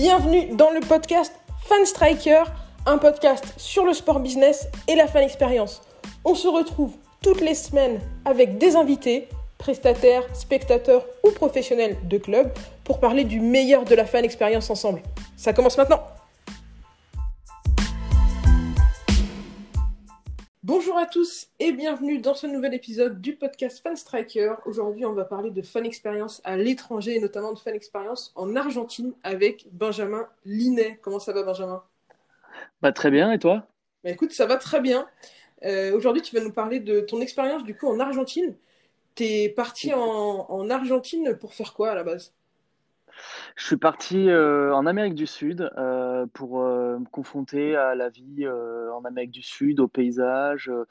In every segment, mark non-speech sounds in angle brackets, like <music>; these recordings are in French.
Bienvenue dans le podcast Fan Striker, un podcast sur le sport business et la fan expérience. On se retrouve toutes les semaines avec des invités, prestataires, spectateurs ou professionnels de club pour parler du meilleur de la fan expérience ensemble. Ça commence maintenant. À tous et bienvenue dans ce nouvel épisode du podcast Fan Striker. Aujourd'hui, on va parler de fan expérience à l'étranger et notamment de fan expérience en Argentine avec Benjamin Linet. Comment ça va, Benjamin? Bah très bien, et toi? Bah, Écoute, ça va très bien. Euh, aujourd'hui, tu vas nous parler de ton expérience du coup en Argentine. T'es parti en, en Argentine pour faire quoi à la base? Je suis parti euh, en Amérique du Sud euh, pour euh, me confronter à la vie en Amérique du Sud, au paysage euh,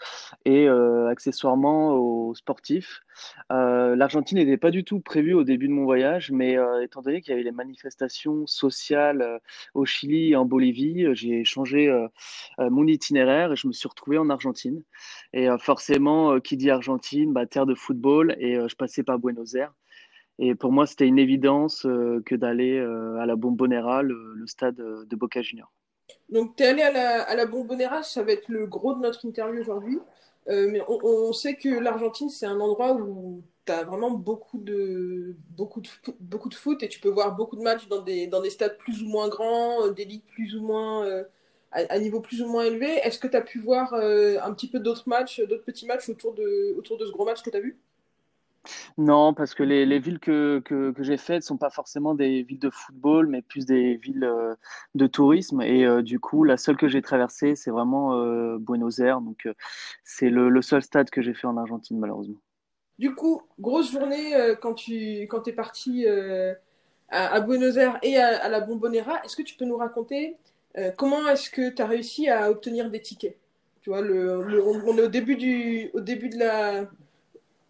et accessoirement aux sportifs. L'Argentine n'était pas du tout prévue au début de mon voyage, mais étant donné qu'il y avait les manifestations sociales au Chili et en Bolivie, j'ai changé mon itinéraire et je me suis retrouvé en Argentine. Et forcément, qui dit Argentine, bah, terre de football, et je passais par Buenos Aires. Et pour moi, c'était une évidence euh, que d'aller euh, à la Bombonera, le, stade euh, de Boca Juniors. Donc, tu es allé à la, Bombonera, ça va être le gros de notre interview aujourd'hui. Mais on, sait que l'Argentine, c'est un endroit où tu as vraiment beaucoup de, beaucoup, de, beaucoup de foot et tu peux voir beaucoup de matchs dans des, dans des stades plus ou moins grands, des ligues plus ou moins, à, à niveau plus ou moins élevé. Est-ce que tu as pu voir un petit peu d'autres matchs, d'autres petits matchs autour de, autour de ce gros match que tu as vu? Non, parce que les, les villes que, que, j'ai faites sont pas forcément des villes de football, mais plus des villes euh, de tourisme. Et euh, du coup, la seule que j'ai traversée, c'est vraiment euh, Buenos Aires. Donc, c'est le, seul stade que j'ai fait en Argentine, malheureusement. Du coup, grosse journée quand tu quand es parti à, Buenos Aires et à, la Bombonera. Est-ce que tu peux nous raconter comment est-ce que tu as réussi à obtenir des tickets? Tu vois, le, le- on est au début du, au début de la,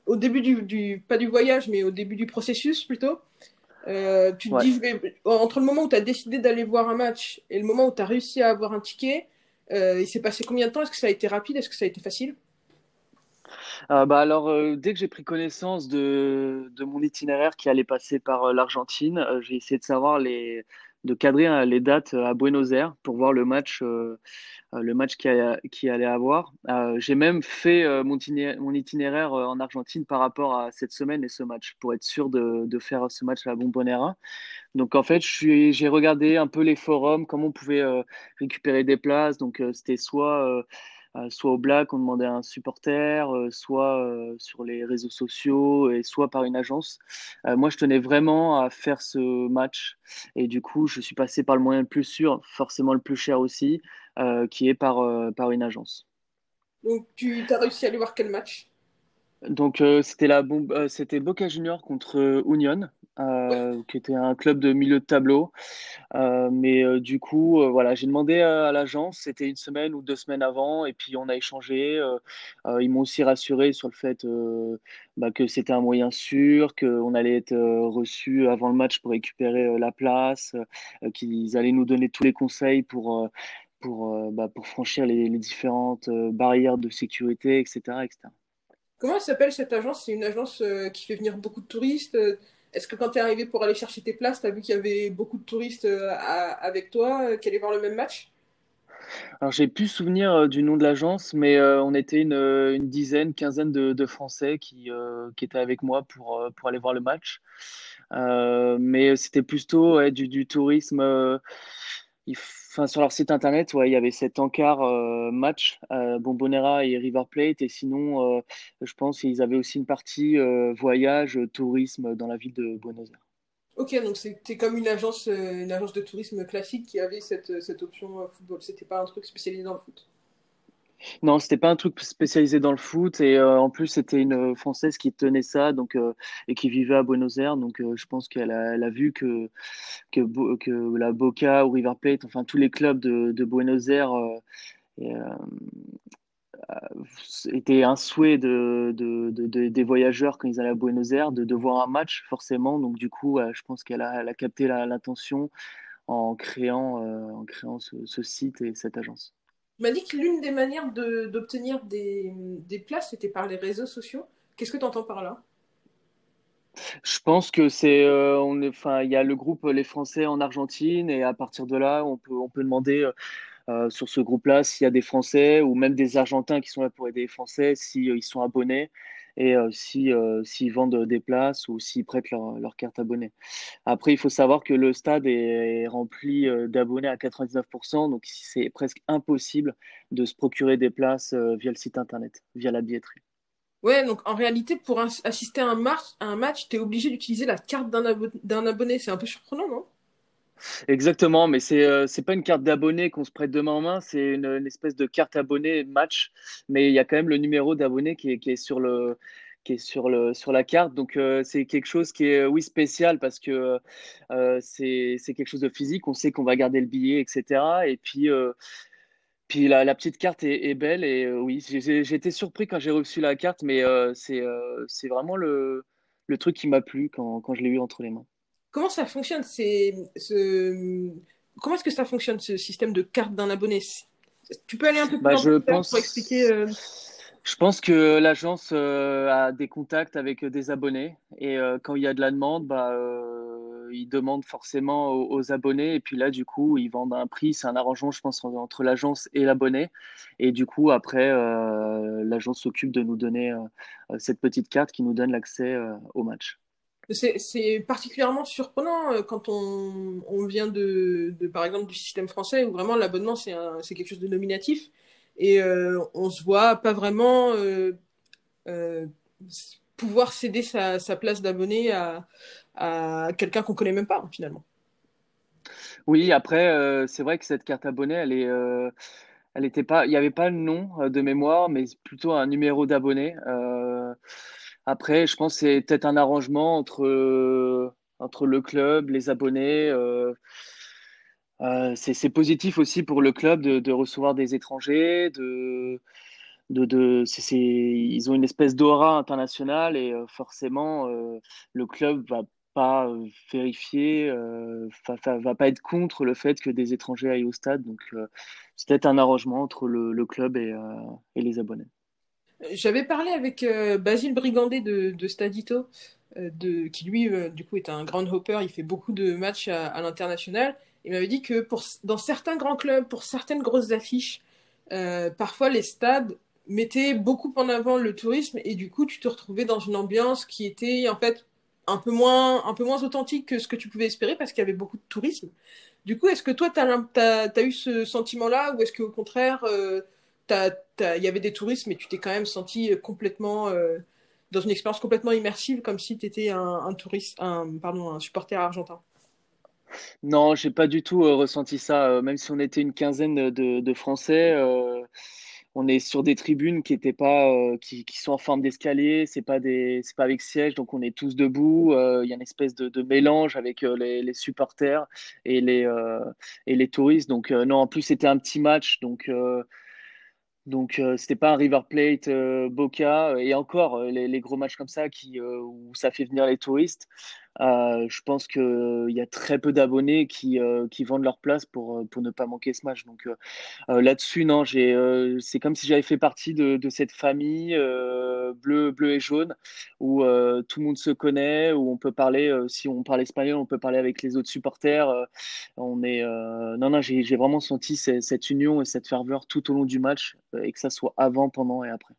au début du, du- pas du voyage, mais au début du processus plutôt. Euh, tu te Ouais. dis, je vais- entre le moment où tu as décidé d'aller voir un match et le moment où tu as réussi à avoir un ticket, euh, il s'est passé combien de temps? Est-ce que ça a été rapide? Est-ce que ça a été facile? Euh, bah alors, dès que j'ai pris connaissance de, de mon itinéraire qui allait passer par l'Argentine, j'ai essayé de savoir les, de cadrer euh, les dates euh, à Buenos Aires pour voir le match, euh, le match qui, allait- avoir. J'ai même fait mon itinéraire, en Argentine par rapport à cette semaine et ce match pour être sûr de, faire ce match à la Bombonera. Donc en fait, j'ai regardé un peu les forums, comment on pouvait récupérer des places. Donc c'était soit soit au Black, on demandait à un supporter, euh, soit euh, sur les réseaux sociaux et soit par une agence. Euh, moi, je tenais vraiment à faire ce match et du coup, je suis passé par le moyen le plus sûr, forcément le plus cher aussi, euh, qui est par, euh, par une agence. Donc, tu as réussi à aller voir quel match? Donc euh, c'était la bombe, euh, c'était Boca Juniors contre euh, Ouais. qui était un club de milieu de tableau. Euh, mais euh, du coup, voilà, j'ai demandé à, l'agence, c'était une semaine ou deux semaines avant, et puis on a échangé. ils m'ont aussi rassuré sur le fait bah, que c'était un moyen sûr, qu'on allait être reçu avant le match pour récupérer la place, qu'ils allaient nous donner tous les conseils pour, pour, bah, pour franchir les, les différentes barrières de sécurité, etc., etc. Comment elle s'appelle cette agence? C'est une agence qui fait venir beaucoup de touristes. Est-ce que quand tu es arrivé pour aller chercher tes places, tu as vu qu'il y avait beaucoup de touristes euh, avec toi euh, qui allaient voir le même match? Alors, j'ai plus souvenir euh, du nom de l'agence, mais on était une, dizaine, quinzaine de, Français qui, étaient avec moi pour, pour aller voir le match. Mais c'était plutôt du, tourisme. il sur leur site internet, il y avait cet encart euh, match, euh, Bombonera et River Plate. Et sinon, euh, je pense qu'ils avaient aussi une partie euh, voyage, tourisme dans la ville de Buenos Aires. Ok, donc c'était comme une agence, de tourisme classique qui avait cette, cette option football. C'était pas un truc spécialisé dans le foot. Non, c'était pas un truc spécialisé dans le foot et euh, en plus c'était une Française qui tenait ça donc euh, et qui vivait à Buenos Aires donc euh, je pense qu'elle a, vu que la Boca ou River Plate enfin tous les clubs de, Buenos Aires étaient un souhait de, de, de- de- des voyageurs quand ils allaient à Buenos Aires de, voir un match forcément donc du coup je pense qu'elle a, capté l'attention en créant ce site et cette agence. Tu m'as dit que l'une des manières d'obtenir des, places, c'était par les réseaux sociaux. Qu'est-ce que tu entends par là? Je pense que c'est, euh, enfin, il y a le groupe Les Français en Argentine et à partir de là, on peut, on peut demander euh, euh, sur ce groupe-là s'il y a des Français ou même des Argentins qui sont là pour aider les Français, s'ils ils sont abonnés et si s'ils vendent des places ou s'ils prêtent leur, carte abonnée. Après, il faut savoir que le stade est rempli d'abonnés à 99%, donc c'est presque impossible de se procurer des places via le site internet, via la billetterie. Ouais, donc en réalité, pour assister à un, match, un match, tu es obligé d'utiliser la carte d'un abonné. C'est un peu surprenant, non? Exactement, mais c'est euh, pas une carte d'abonné qu'on se prête de main en main, c'est une, espèce de carte abonné match, mais il y a quand même le numéro d'abonné qui est, qui est sur le qui est sur le sur la carte, donc euh, c'est quelque chose qui est oui spécial parce que euh, c'est quelque chose de physique, on sait qu'on va garder le billet, etc. Et puis euh, puis la, la, petite carte est, belle et euh, oui, j'ai été surpris quand j'ai reçu la carte, mais euh, c'est euh, c'est vraiment le, le truc qui m'a plu quand, quand je l'ai eu entre les mains. Comment ça fonctionne c'est, ce... Comment est-ce que ça fonctionne ce système de carte d'un abonné? Tu peux aller un peu plus bah, je pense... pour expliquer euh... Je pense que l'agence euh, a des contacts avec des abonnés et euh, quand il y a de la demande, bah, euh, ils demandent forcément aux, aux, abonnés et puis là, du coup, ils vendent un prix. C'est un arrangement, je pense, entre l'agence et l'abonné. Et du coup, après, euh, l'agence s'occupe de nous donner euh, cette petite carte qui nous donne l'accès euh, au match. C'est particulièrement surprenant quand on, vient de, par exemple, du système français où vraiment l'abonnement, c'est quelque chose de nominatif et euh, on se voit pas vraiment euh, euh, pouvoir céder sa, place d'abonné à, quelqu'un qu'on connaît même pas finalement. Oui, après euh, c'est vrai que cette carte abonné, elle est euh, elle était pas, il n'y avait pas le nom de mémoire, mais plutôt un numéro d'abonné. Euh, après, je pense que c'est peut-être un arrangement entre entre le club, les abonnés. Euh, euh, c'est positif aussi pour le club de, recevoir des étrangers, ils ont une espèce d'aura internationale et euh, forcément euh, le club va pas euh, vérifier, euh, va, pas être contre le fait que des étrangers aillent au stade. Donc euh, c'est peut-être un arrangement entre le, club euh, et, les abonnés. J'avais parlé avec Basile Brigandé de, de Stadito, de, qui lui du coup est un grand hopper, il fait beaucoup de matchs à, à l'international. Il m'avait dit que pour, dans certains grands clubs, pour certaines grosses affiches, euh, parfois les stades mettaient beaucoup en avant le tourisme et du coup tu te retrouvais dans une ambiance qui était en fait un peu moins, un peu moins authentique que ce que tu pouvais espérer parce qu'il y avait beaucoup de tourisme. Du coup, est-ce que toi, tu as, as, as, eu ce sentiment-là ou est-ce qu'au contraire, il euh, y avait des touristes mais tu t'es quand même senti complètement euh, dans une expérience complètement immersive comme si tu étais un, touriste, un, pardon, un supporter argentin non, j'ai pas du tout euh, ressenti ça. Euh, même si on était une quinzaine de, Français, euh, on est sur des tribunes qui étaient pas, euh, qui, sont en forme d'escalier. C'est pas des, c'est pas avec siège, donc on est tous debout. Euh, il y a une espèce de, mélange avec euh, les, les, supporters et les et les touristes. Donc non, en plus c'était un petit match, donc. Donc euh, c'était pas un River Plate, euh, Boca et encore les, les, gros matchs comme ça qui où ça fait venir les touristes. Euh, je pense qu'il euh, y a très peu d'abonnés qui, euh, qui vendent leur place pour, pour ne pas manquer ce match. Donc là-dessus, non, c'est comme si j'avais fait partie de, de cette famille bleu, bleu et jaune où tout le monde se connaît, où on peut parler, si on parle espagnol, on peut parler avec les autres supporters. on est, non, non, j'ai, vraiment senti cette, cette union et cette ferveur tout au long du match, et que ça soit avant, pendant et après.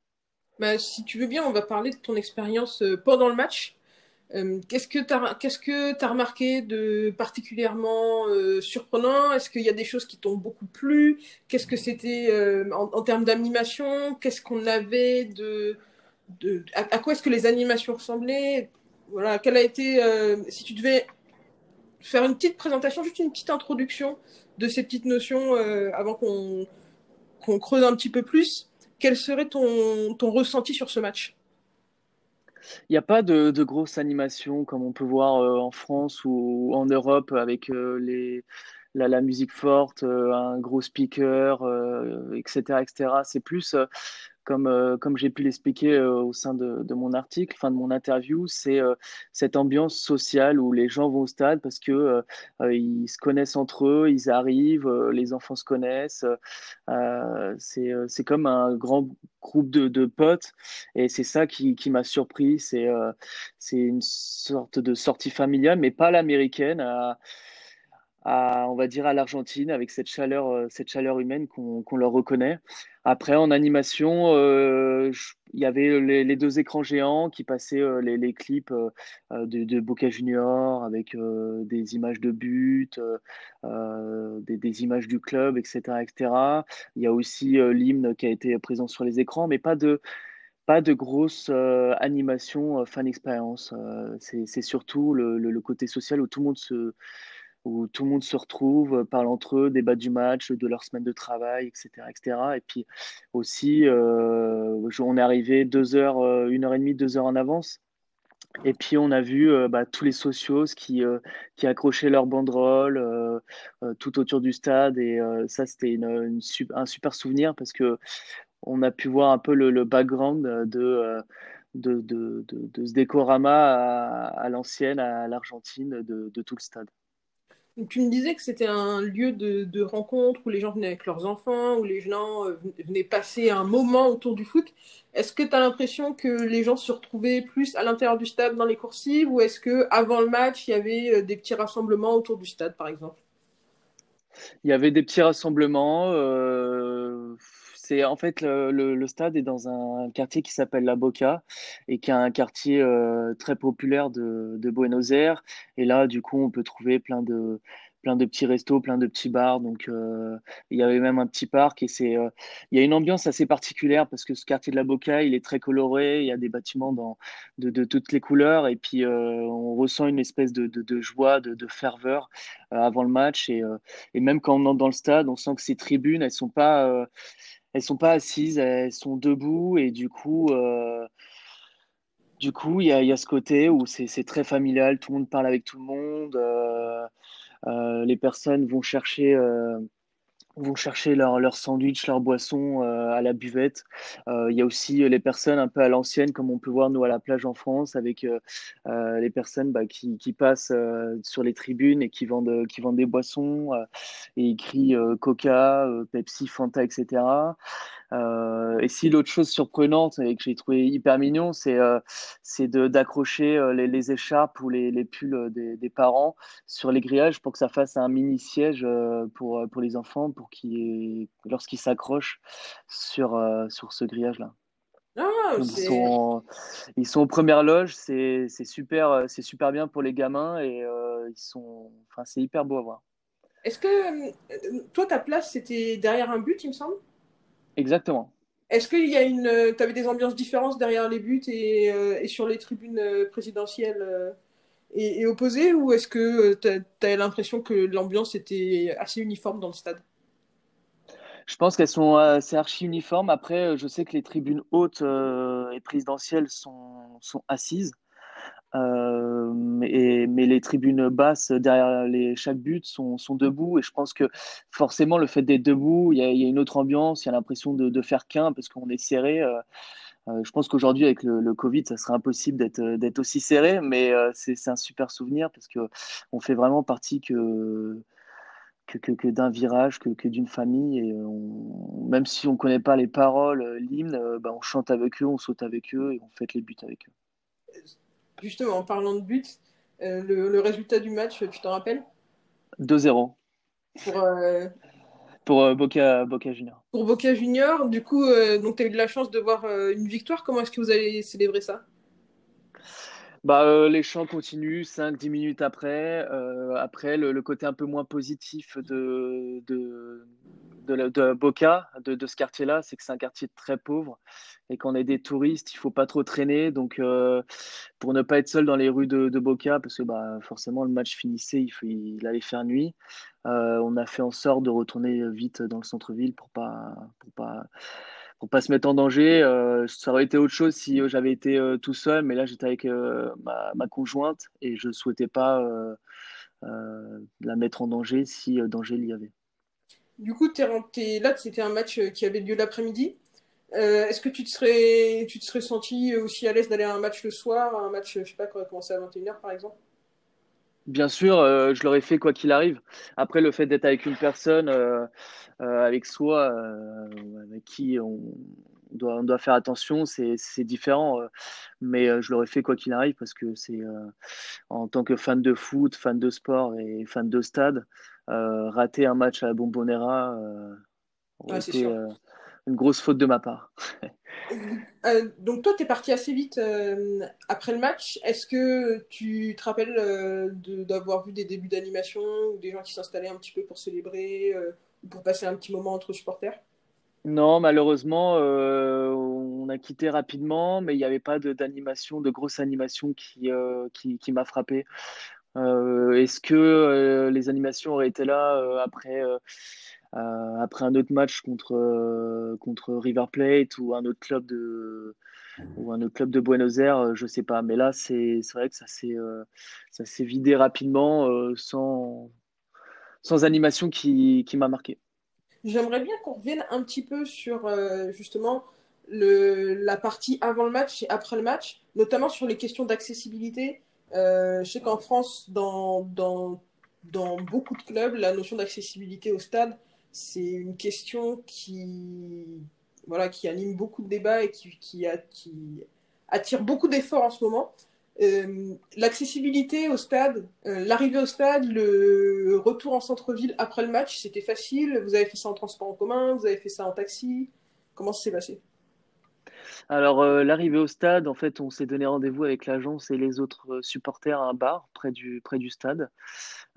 Bah, si tu veux bien, on va parler de ton expérience pendant le match. Euh, qu'est-ce que tu as, qu'est-ce que as remarqué de particulièrement euh, surprenant? Est-ce qu'il y a des choses qui t'ont beaucoup plu? Qu'est-ce que c'était euh, en, termes d'animation? Qu'est-ce qu'on avait de, de à, à quoi est-ce que les animations ressemblaient? Voilà, quelle a été si tu devais faire une petite présentation, juste une petite introduction de ces petites notions avant qu'on qu'on creuse un petit peu plus. Quel serait ton, ton ressenti sur ce match? Il n'y a pas de, de grosses animations comme on peut voir euh, en France ou en Europe avec euh, les, la, musique forte, euh, un gros speaker, etc., etc. C'est plus comme, euh, comme j'ai pu l'expliquer euh, au sein de, de, mon article, fin de mon interview, c'est euh, cette ambiance sociale où les gens vont au stade parce que ils se connaissent entre eux, ils arrivent, les enfants se connaissent. c'est comme un grand groupe de, de potes et c'est ça qui, qui m'a surpris. C'est c'est une sorte de sortie familiale, mais pas l'américaine. On va dire à l'Argentine avec cette chaleur, cette chaleur humaine qu'on leur reconnaît. Après, en animation, euh, il y avait les, deux écrans géants qui passaient euh, les, clips euh, de, de, Boca Junior avec des images de but, des, images du club, etc., etc. Il y a aussi l'hymne qui a été présent sur les écrans, mais pas de pas de grosse animation fan expérience. c'est surtout le, le, côté social où tout le monde se où tout le monde se retrouve, euh, parle entre eux, débat du match, de leur semaine de travail, etc. etc. Et puis aussi, euh, on est arrivé deux heures, euh, une heure et demie, deux heures en avance. Et puis on a vu bah, tous les socios qui, qui accrochaient leurs banderoles tout autour du stade. Et ça, c'était un super souvenir parce que on a pu voir un peu le, background de, de, de, ce décorama à l'ancienne, à l'Argentine, de tout le stade tu me disais que c'était un lieu de, rencontre où les gens venaient avec leurs enfants, où les gens euh, venaient passer un moment autour du foot. Est-ce que tu as l'impression que les gens se retrouvaient plus à l'intérieur du stade dans les coursives ou est-ce que avant le match, il y avait euh, des petits rassemblements autour du stade, par exemple? Il y avait des petits rassemblements. Euh, c'est en fait le, stade est dans un quartier qui s'appelle La Boca et qui est un quartier euh, très populaire de, de, Buenos Aires. Et là, du coup, on peut trouver plein de plein de petits restos, plein de petits bars. Donc, euh, il y avait même un petit parc et c'est, euh, il y a une ambiance assez particulière parce que ce quartier de la Boca, il est très coloré. Il y a des bâtiments dans, de, toutes les couleurs et puis on ressent une espèce de, de, de joie, de, ferveur avant le match et, et même quand on entre dans le stade, on sent que ces tribunes, elles sont pas, elles sont pas assises, elles sont debout et du coup. du coup, il y a, ce côté où c'est très familial, tout le monde parle avec tout le monde. Euh, les personnes vont chercher euh, vont chercher leur, leur sandwich, leur boisson euh, à la buvette. Il y a aussi les personnes un peu à l'ancienne, comme on peut voir nous à la plage en France, avec les personnes bah, qui, qui, passent sur les tribunes et qui vendent, qui vendent des boissons et ils crient Coca, Pepsi, Fanta, etc. Euh, et si l'autre chose surprenante et que j'ai trouvé hyper mignon, c'est euh, d'accrocher euh, les, les, écharpes ou les, les pulls des, des, parents sur les grillages pour que ça fasse un mini siège pour, pour les enfants, pour qu'ils lorsqu'ils s'accrochent sur, sur ce grillage-là. Ah, ils, sont, ils sont aux premières loges, c'est super, c'est super bien pour les gamins et ils sont, enfin c'est hyper beau à voir. Est-ce que toi ta place c'était derrière un but, il me semble? Exactement. Est-ce qu'il y a une. Euh, tu avais des ambiances différentes derrière les buts et, euh, et sur les tribunes euh, présidentielles et, opposées Ou est-ce que tu as, l'impression que l'ambiance était assez uniforme dans le stade? Je pense qu'elles sont assez archi uniformes. Après, je sais que les tribunes hautes et présidentielles sont, sont assises. Euh, mais, les tribunes basses derrière les, chaque but sont, sont, debout et je pense que forcément le fait d'être debout, il y, a, une autre ambiance, il y a l'impression de, faire qu'un parce qu'on est serré. Euh, euh, je pense qu'aujourd'hui avec le, Covid, ça serait impossible d'être aussi serré, mais euh, c'est un super souvenir parce que on fait vraiment partie que que, que, que d'un virage, que, que d'une famille. Et on, même si on ne connaît pas les paroles, l'hymne, bah, on chante avec eux, on saute avec eux et on fait les buts avec eux justement, en parlant de but, euh, le, résultat du match, tu t'en rappelles? 2-0. Pour, euh, pour euh, Boca, Boca Junior. Pour Boca Junior, du coup, donc tu as eu de la chance de voir une victoire. Comment est-ce que vous allez célébrer ça? Bah, les chants continuent 5-10 minutes après. après, le, côté un peu moins positif de, de, de, Boca, de, ce quartier-là, c'est que c'est un quartier très pauvre et qu'on est des touristes, il faut pas trop traîner. Donc, euh, pour ne pas être seul dans les rues de, Boca, parce que bah, forcément le match finissait, il, il allait faire nuit. Euh, on a fait en sorte de retourner vite dans le centre-ville pour pas, pour pas, pour pas se mettre en danger. Euh, ça aurait été autre chose si j'avais été tout seul, mais là j'étais avec ma, conjointe et je souhaitais pas la mettre en danger si danger il y avait. Du coup, es, es, là, c'était un match qui avait lieu l'après-midi. Est-ce que tu te serais, tu te serais senti aussi à l'aise d'aller à un match le soir, un match, je sais pas, qui aurait commencé à 21h par exemple? Bien sûr, euh, je l'aurais fait quoi qu'il arrive. Après, le fait d'être avec une personne, euh, euh, avec soi, avec qui on doit, on doit faire attention, c'est différent. mais je l'aurais fait quoi qu'il arrive parce que c'est en tant que fan de foot, fan de sport et fan de stade, rater un match à la Bombonera aurait été une grosse faute de ma part. <laughs> Euh, donc toi, tu es parti assez vite euh, après le match. Est-ce que tu te rappelles euh, d'avoir vu des débuts d'animation ou des gens qui s'installaient un petit peu pour célébrer ou pour passer un petit moment entre supporters? Non, malheureusement, on a quitté rapidement, mais il n'y avait pas d'animation, de, grosse animation qui, qui, qui m'a frappé. Est-ce que les animations auraient été là après après un autre match contre, euh, contre River Plate ou un autre club de, ou un autre club de Buenos Aires, euh, je sais pas. Mais là, c'est vrai que ça s'est vidé rapidement sans, sans animation qui, qui m'a marqué. J'aimerais bien qu'on revienne un petit peu sur justement le, la partie avant le match et après le match, notamment sur les questions d'accessibilité. je sais qu'en France, dans, dans, dans beaucoup de clubs, la notion d'accessibilité au stade c'est une question qui, voilà, qui anime beaucoup de débats et qui, attire beaucoup d'efforts en ce moment. Euh, l'accessibilité au stade, euh, l'arrivée au stade, le retour en centre-ville après le match, c'était facile. Vous avez fait ça en transport en commun, vous avez fait ça en taxi. Comment ça s'est passé? Alors, euh, l'arrivée au stade, en fait, on s'est donné rendez-vous avec l'agence et les autres euh, supporters à un bar près du, stade.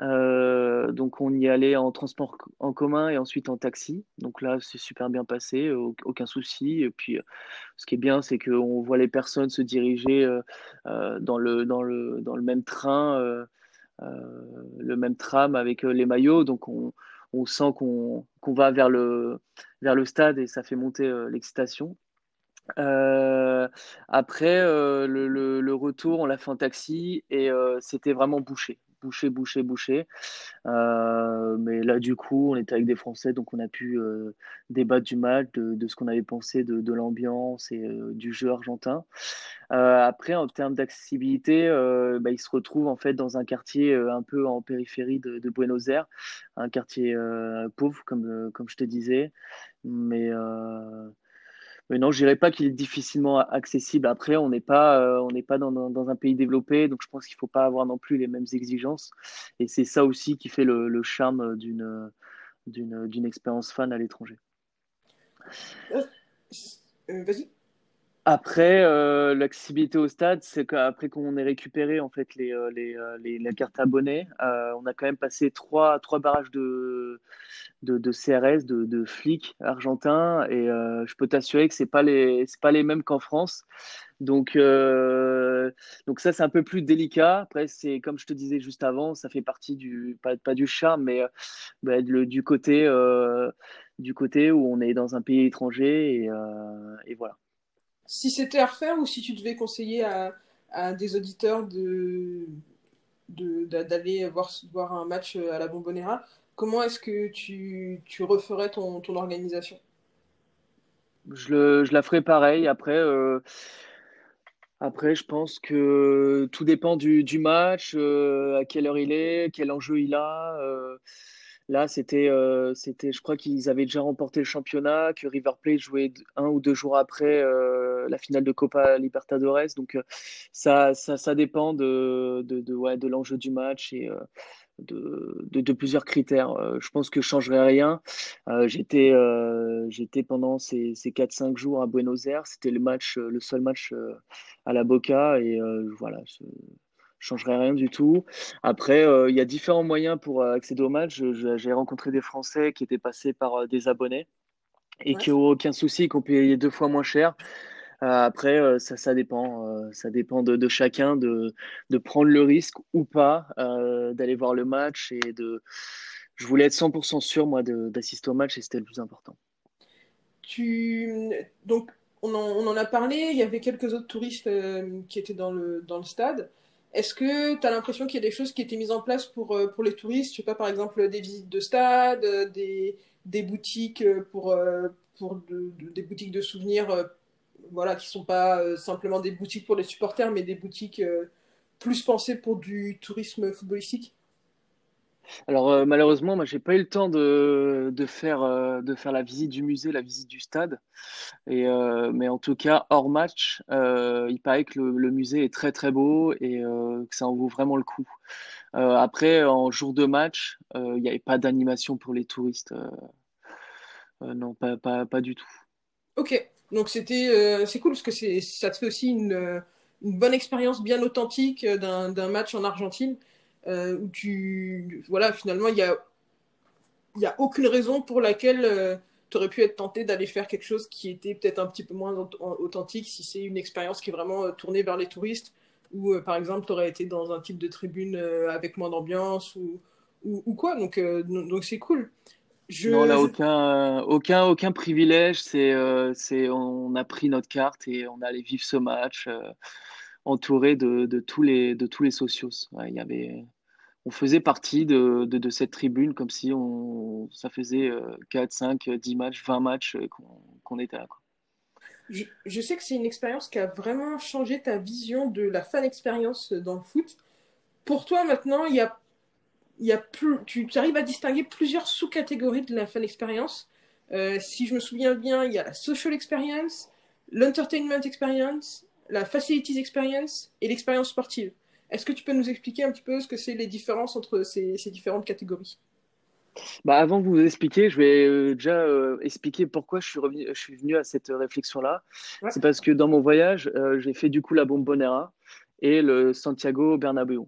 Euh, donc, on y allait en transport en commun et ensuite en taxi. Donc là, c'est super bien passé, aucun souci. Et puis, ce qui est bien, c'est qu'on voit les personnes se diriger dans, le, même train, le même tram avec les maillots. Donc, on, on sent qu'on va vers le, vers le stade et ça fait monter l'excitation. Euh, après euh, le, retour, on l'a fait en taxi et euh, c'était vraiment bouché, bouché, bouché, bouché. mais là, du coup, on était avec des Français, donc on a pu débattre du match, de, ce qu'on avait pensé de, l'ambiance et du jeu argentin. après, en termes d'accessibilité, bah, il se retrouve en fait dans un quartier un peu en périphérie de, de Buenos Aires, un quartier pauvre, comme, comme je te disais. Mais mais non, je dirais pas qu'il est difficilement accessible. Après, on n'est pas, euh, on n'est pas dans, dans, un pays développé, donc je pense qu'il faut pas avoir non plus les mêmes exigences. Et c'est ça aussi qui fait le, le charme d'une, d'une, d'une expérience fan à l'étranger. Euh, euh, vas-y. Après, euh, l'accessibilité au stade, c'est qu'après qu'on ait récupéré en fait les, les, les, la carte abonnée, on a quand même passé trois, trois barrages de, de, CRS, de, flics argentins, et je peux t'assurer que les c'est pas les mêmes qu'en France. Donc donc ça c'est un peu plus délicat. Après c'est comme je te disais juste avant, ça fait partie du pas, du charme, mais bah, le, du côté où on est dans un pays étranger et, voilà si c'était à refaire ou si tu devais conseiller à, des auditeurs d'aller voir, voir un match à la Bombonera, comment est-ce que tu, tu referais ton, organisation? Je, la ferais pareil. Après, euh, après, je pense que tout dépend du, du match, euh, à quelle heure il est, quel enjeu il a. Euh, Là, euh, c'était, je crois qu'ils avaient déjà remporté le championnat, que River Plate jouait un ou deux jours après euh, la finale de Copa Libertadores. Donc, euh, ça, ça, dépend de, de, ouais, de l'enjeu du match et de, plusieurs critères. je pense que je changerais rien. j'étais, j'étais pendant ces, ces 4-5 jours à Buenos Aires. C'était le le seul match à la Boca et voilà changerait rien du tout. Après, euh, il y a différents moyens pour euh, accéder au match. J'ai rencontré des Français qui étaient passés par euh, des abonnés et qui n'ont aucun souci, qui ont payé deux fois moins cher. après, ça, ça dépend. ça dépend de, chacun de, de, prendre le risque ou pas d'aller voir le match. Et de... Je voulais être 100% sûr, moi, d'assister au match et c'était le plus important. Tu... Donc, on en, on en, a parlé. Il y avait quelques autres touristes qui étaient dans le, dans le stade. Est-ce que tu as l'impression qu'il y a des choses qui étaient mises en place pour, euh, les touristes? Je sais pas, par exemple, des visites de stade, euh, des, des boutiques euh, des boutiques de souvenirs voilà, qui sont pas simplement des boutiques pour les supporters, mais des boutiques plus pensées pour du tourisme footballistique? Alors euh, malheureusement, moi j'ai pas eu le temps de, de faire, euh, de faire la visite du musée, la visite du stade. Et, euh, mais en tout cas, hors match, il paraît que le, musée est très très beau et que ça en vaut vraiment le coup. après, en jour de match, il n'y avait pas d'animation pour les touristes. non, pas, pas, pas, du tout. Ok, donc c'était c'est cool parce que ça te fait aussi une, une bonne expérience bien authentique d'un match en Argentine. Euh, où tu. Voilà, finalement, il n'y a, y a aucune raison pour laquelle euh, tu aurais pu être tenté d'aller faire quelque chose qui était peut-être un petit peu moins authentique si c'est une expérience qui est vraiment euh, tournée vers les touristes ou par exemple tu aurais été dans un type de tribune avec moins d'ambiance ou, ou, quoi. Donc donc c'est cool. Je... Non, là, aucun, aucun, aucun privilège. C'est, c'est, on a pris notre carte et on allait vivre ce match entouré de, de, tous les, de tous les socios. il y avait, on faisait partie de, de, cette tribune comme si on, ça faisait 4, 5, 10 matchs, 20 matchs euh, qu'on était là. Quoi. Je, je, sais que c'est une expérience qui a vraiment changé ta vision de la fan expérience dans le foot. Pour toi, maintenant, il y a, y a plus, tu, arrives à distinguer plusieurs sous-catégories de la fan expérience. Euh, si je me souviens bien, il y a la social experience, l'entertainment experience, la facilities experience et l'expérience sportive. Est-ce que tu peux nous expliquer un petit peu ce que c'est les différences entre ces, différentes catégories? Bah avant de vous expliquer, je vais euh, déjà euh, expliquer pourquoi je suis, revenu, je suis venu à cette réflexion-là. C'est parce que dans mon voyage, euh, j'ai fait du coup la Bombonera et le Santiago Bernabéu.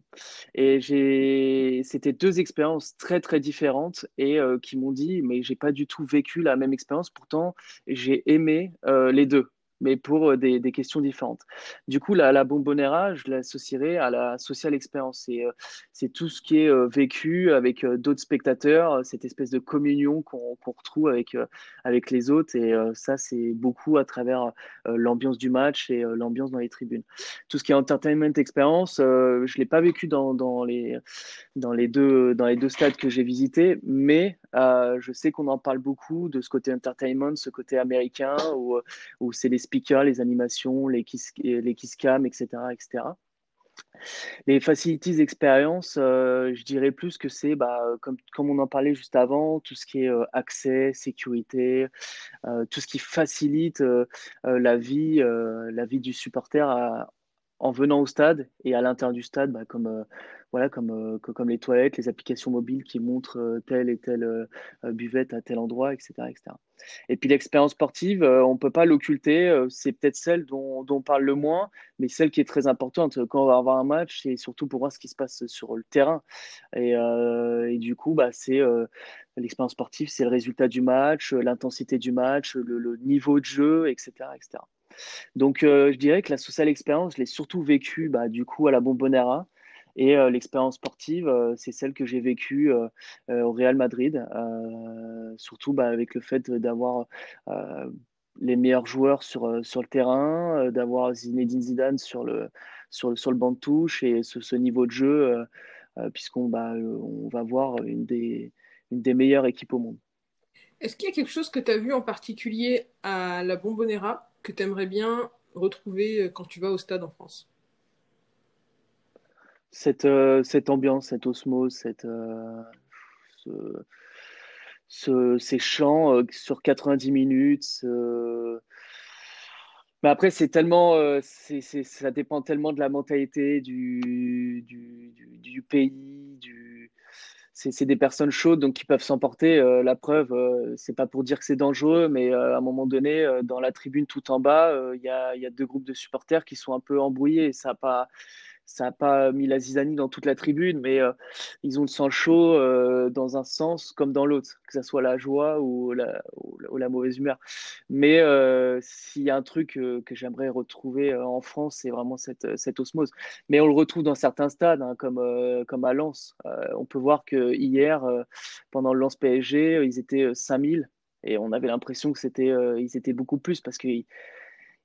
Et j'ai, c'était deux expériences très très différentes et qui m'ont dit, mais j'ai pas du tout vécu la même expérience. Pourtant, j'ai aimé les deux mais pour euh, des, questions différentes. Du coup, la, la bombonera, je l'associerai à la social expérience. C'est, euh, c'est tout ce qui est euh, vécu avec d'autres spectateurs, cette espèce de communion qu'on, retrouve avec, les autres. Et ça, c'est beaucoup à travers l'ambiance du match et l'ambiance dans les tribunes. Tout ce qui est entertainment expérience, je ne l'ai pas vécu dans les deux stades que j'ai visités, mais je sais qu'on en parle beaucoup de ce côté entertainment, ce côté américain, où, où c'est les speakers, les animations, les kiss, kiss cam, etc., etc. Les facilities expérience, euh, je dirais plus que c'est, bah, comme, on en parlait juste avant, tout ce qui est euh, accès, sécurité, euh, tout ce qui facilite la, vie, la vie du supporter en venant au stade et à l'intérieur du stade, bah, comme voilà, comme, euh, comme les toilettes, les applications mobiles qui montrent euh, telle et telle euh, buvette à tel endroit, etc. etc. Et puis l'expérience sportive, on ne peut pas l'occulter, c'est peut-être celle dont, on parle le moins, mais celle qui est très importante. Quand on va avoir un match, c'est surtout pour voir ce qui se passe sur le terrain. Et, et du coup, bah, c'est l'expérience sportive, c'est le résultat du match, l'intensité du match, le, niveau de jeu, etc. etc. Donc, je dirais que la social expérience, je l'ai surtout vécue bah, du coup à la Bombonera. Et euh, l'expérience sportive, euh, c'est celle que j'ai vécue euh, au Real Madrid, surtout bah, avec le fait d'avoir les meilleurs joueurs sur, sur le terrain, d'avoir Zinedine Zidane sur le, sur, sur le banc de touche et ce, ce niveau de jeu, puisqu'on bah, va voir une des, une des meilleures équipes au monde. Est-ce qu'il y a quelque chose que tu as vu en particulier à la Bombonera? Que tu aimerais bien retrouver quand tu vas au stade en France? Cette, euh, cette ambiance, cette osmose, cette, euh, ce, ces chants euh, sur 90 minutes. Mais après, c'est tellement, ça dépend tellement de la mentalité du, du, du, pays, du, c'est des personnes chaudes donc qui peuvent s'emporter. la preuve, c'est pas pour dire que c'est dangereux, mais à un moment donné, dans la tribune tout en bas, il y a, a, deux groupes de supporters qui sont un peu embrouillés. Ça n'a pas, ça n'a pas mis la zizanie dans toute la tribune, mais euh, ils ont le sang chaud euh, dans un sens comme dans l'autre, que ce soit la joie ou la, mauvaise humeur. Mais euh, s'il y a un truc que j'aimerais retrouver en France, c'est vraiment cette, osmose. Mais on le retrouve dans certains stades, hein, comme, comme à Lens. on peut voir que hier, pendant le Lens PSG, ils étaient 5000 et on avait l'impression que c'était, ils étaient beaucoup plus parce qu'ils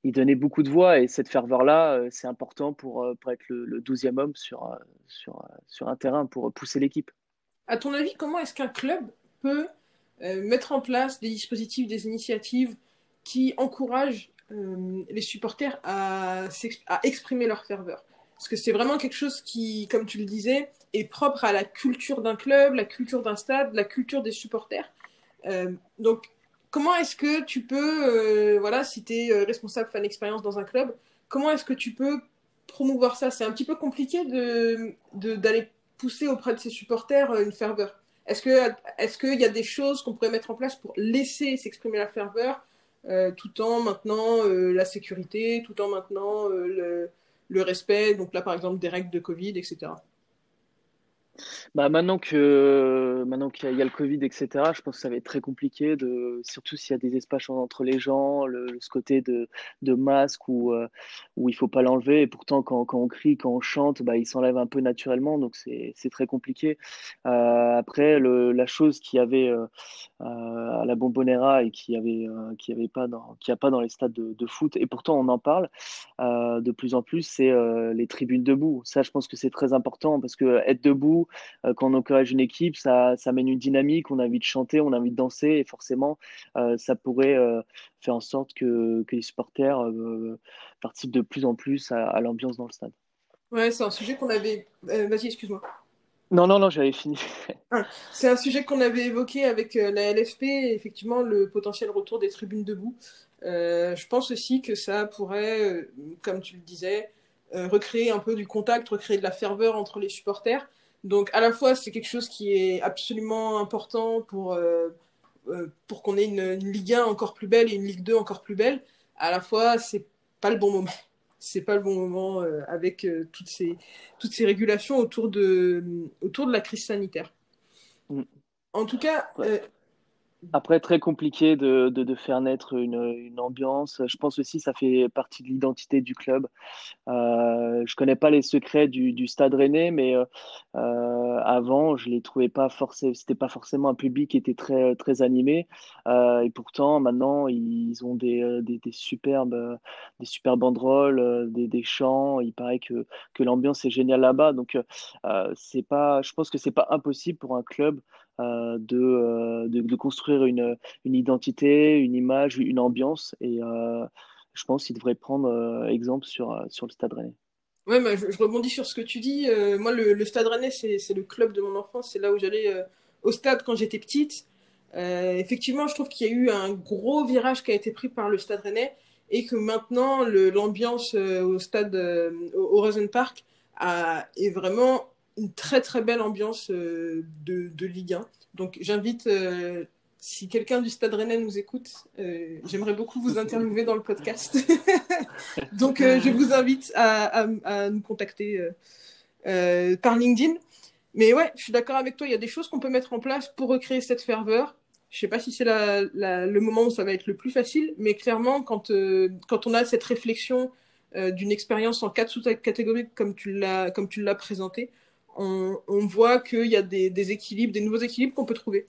il donnait beaucoup de voix et cette ferveur-là, euh, c'est important pour, euh, pour, être le douzième homme sur, euh, sur, sur un terrain pour pousser l'équipe. À ton avis, comment est-ce qu'un club peut mettre en place des dispositifs, des initiatives qui encouragent les supporters à, à exprimer leur ferveur? Parce que c'est vraiment quelque chose qui, comme tu le disais, est propre à la culture d'un club, la culture d'un stade, la culture des supporters. Donc, comment est-ce que tu peux, euh, voilà, si tu es euh, responsable fan expérience dans un club, comment est-ce que tu peux promouvoir ça? C'est un petit peu compliqué de, d'aller pousser auprès de ses supporters une ferveur. Est-ce qu'il y a des choses qu'on pourrait mettre en place pour laisser s'exprimer la ferveur tout en maintenant la sécurité, tout en maintenant le respect, donc là par exemple des règles de Covid, etc. Bah maintenant que maintenant qu'il y, a le Covid, etc., je pense que ça va être très compliqué, de, surtout s'il y a des espaces entre les gens, le, ce côté de, de masque où, euh, où il faut pas l'enlever. Et pourtant, quand, quand, on crie, quand on chante, bah, il s'enlève un peu naturellement, donc c'est très compliqué. Euh, après, le, la chose qui avait euh, à la Bombonera et qui avait qui avait pas dans a pas dans les stades de, de foot, et pourtant on en parle de plus en plus, c'est les tribunes debout. Ça, je pense que c'est très important parce que être debout euh, quand on encourage une équipe, ça, ça mène une dynamique, on a envie de chanter, on a envie de danser, et forcément, euh, ça pourrait euh, faire en sorte que, que les supporters participent de plus en plus à, l'ambiance dans le stade. Ouais, c'est un sujet qu'on avait. Vas-y, excuse-moi. Non, non, non, j'avais fini. Ah, c'est un sujet qu'on avait évoqué avec la LFP, effectivement, le potentiel retour des tribunes debout. je pense aussi que ça pourrait, comme tu le disais, recréer un peu du contact, recréer de la ferveur entre les supporters. Donc à la fois c'est quelque chose qui est absolument important pour, euh, euh, pour qu'on ait une, Ligue 1 encore plus belle et une Ligue 2 encore plus belle. À la fois c'est pas le bon moment. <laughs> C'est pas le bon moment euh, avec toutes, ces, toutes ces régulations autour de, autour de la crise sanitaire. Mm. En tout cas, après, très compliqué de, de, faire naître une, une, ambiance. Je pense aussi ça fait partie de l'identité du club. Euh, je connais pas les secrets du, du Stade Rennais, mais euh, euh avant, je les trouvais pas forcément. C'était pas forcément un public qui était très très animé. Euh, et pourtant, maintenant, ils ont des, des, des superbes des superbes banderoles, des, des chants. Il paraît que que l'ambiance est géniale là-bas. Donc, c'est pas. Je pense que c'est pas impossible pour un club euh, de, de, de, construire une, une, identité, une image, une ambiance. Et euh, je pense qu'il devrait prendre euh, exemple sur, sur le Stade Rennais. Ouais, je, rebondis sur ce que tu dis. moi, le, Stade Rennais, c'est le club de mon enfance. C'est là où j'allais au stade quand j'étais petite. effectivement, je trouve qu'il y a eu un gros virage qui a été pris par le Stade Rennais et que maintenant, l'ambiance au stade, au, Rosen Park, est vraiment une très très belle ambiance euh, de, de, Ligue 1. Donc j'invite, euh, si quelqu'un du Stade Rennais nous écoute, euh, j'aimerais beaucoup vous interviewer dans le podcast. <laughs> Donc je vous invite à, nous contacter par LinkedIn. Mais ouais, je suis d'accord avec toi, il y a des choses qu'on peut mettre en place pour recréer cette ferveur. Je sais pas si c'est le moment où ça va être le plus facile, mais clairement, quand, quand on a cette réflexion d'une expérience en quatre sous-catégories comme tu l'as présenté, on, voit qu'il y a des, équilibres, des nouveaux équilibres qu'on peut trouver.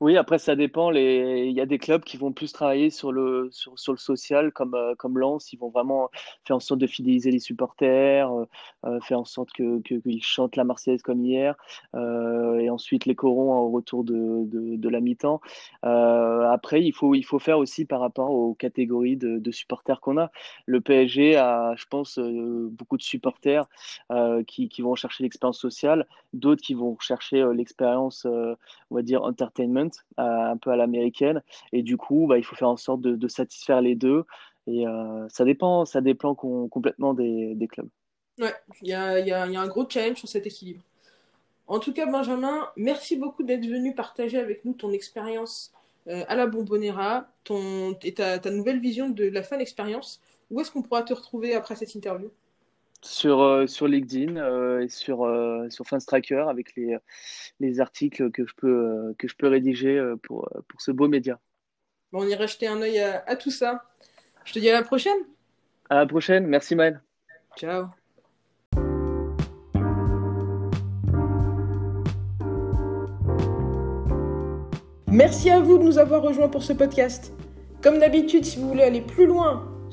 Oui, après ça dépend. Les... Il y a des clubs qui vont plus travailler sur le, sur, le social, comme, euh, comme Lens. Ils vont vraiment faire en sorte de fidéliser les supporters, euh, euh faire en sorte qu'ils que, qu'ils chantent la Marseillaise comme hier, et ensuite les corons au retour de, la mi-temps. Après, il faut, il faut faire aussi par rapport aux catégories de, de supporters qu'on a. Le PSG a, je pense, beaucoup de supporters qui, qui vont chercher l'expérience sociale, d'autres qui vont chercher l'expérience, on va dire, entertainment un peu à l'américaine. Et du coup, bah, il faut faire en sorte de, satisfaire les deux. Et euh, ça dépend, ça dépend complètement des, clubs. Ouais, il y y a, un gros challenge sur cet équilibre. En tout cas, Benjamin, merci beaucoup d'être venu partager avec nous ton expérience euh, à la Bombonera ton, et ta, ta, nouvelle vision de la fan expérience. Où est-ce qu'on pourra te retrouver après cette interview? Sur, euh, sur LinkedIn euh, et sur, euh, sur Fanstracker avec les, les articles que je peux, que je peux rédiger pour, pour ce beau média. Bon, on ira jeter un œil à, à, tout ça. Je te dis à la prochaine. À la prochaine. Merci, Maël. Ciao. Merci à vous de nous avoir rejoints pour ce podcast. Comme d'habitude, si vous voulez aller plus loin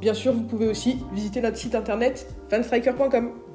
Bien sûr, vous pouvez aussi visiter notre site internet fanstriker.com.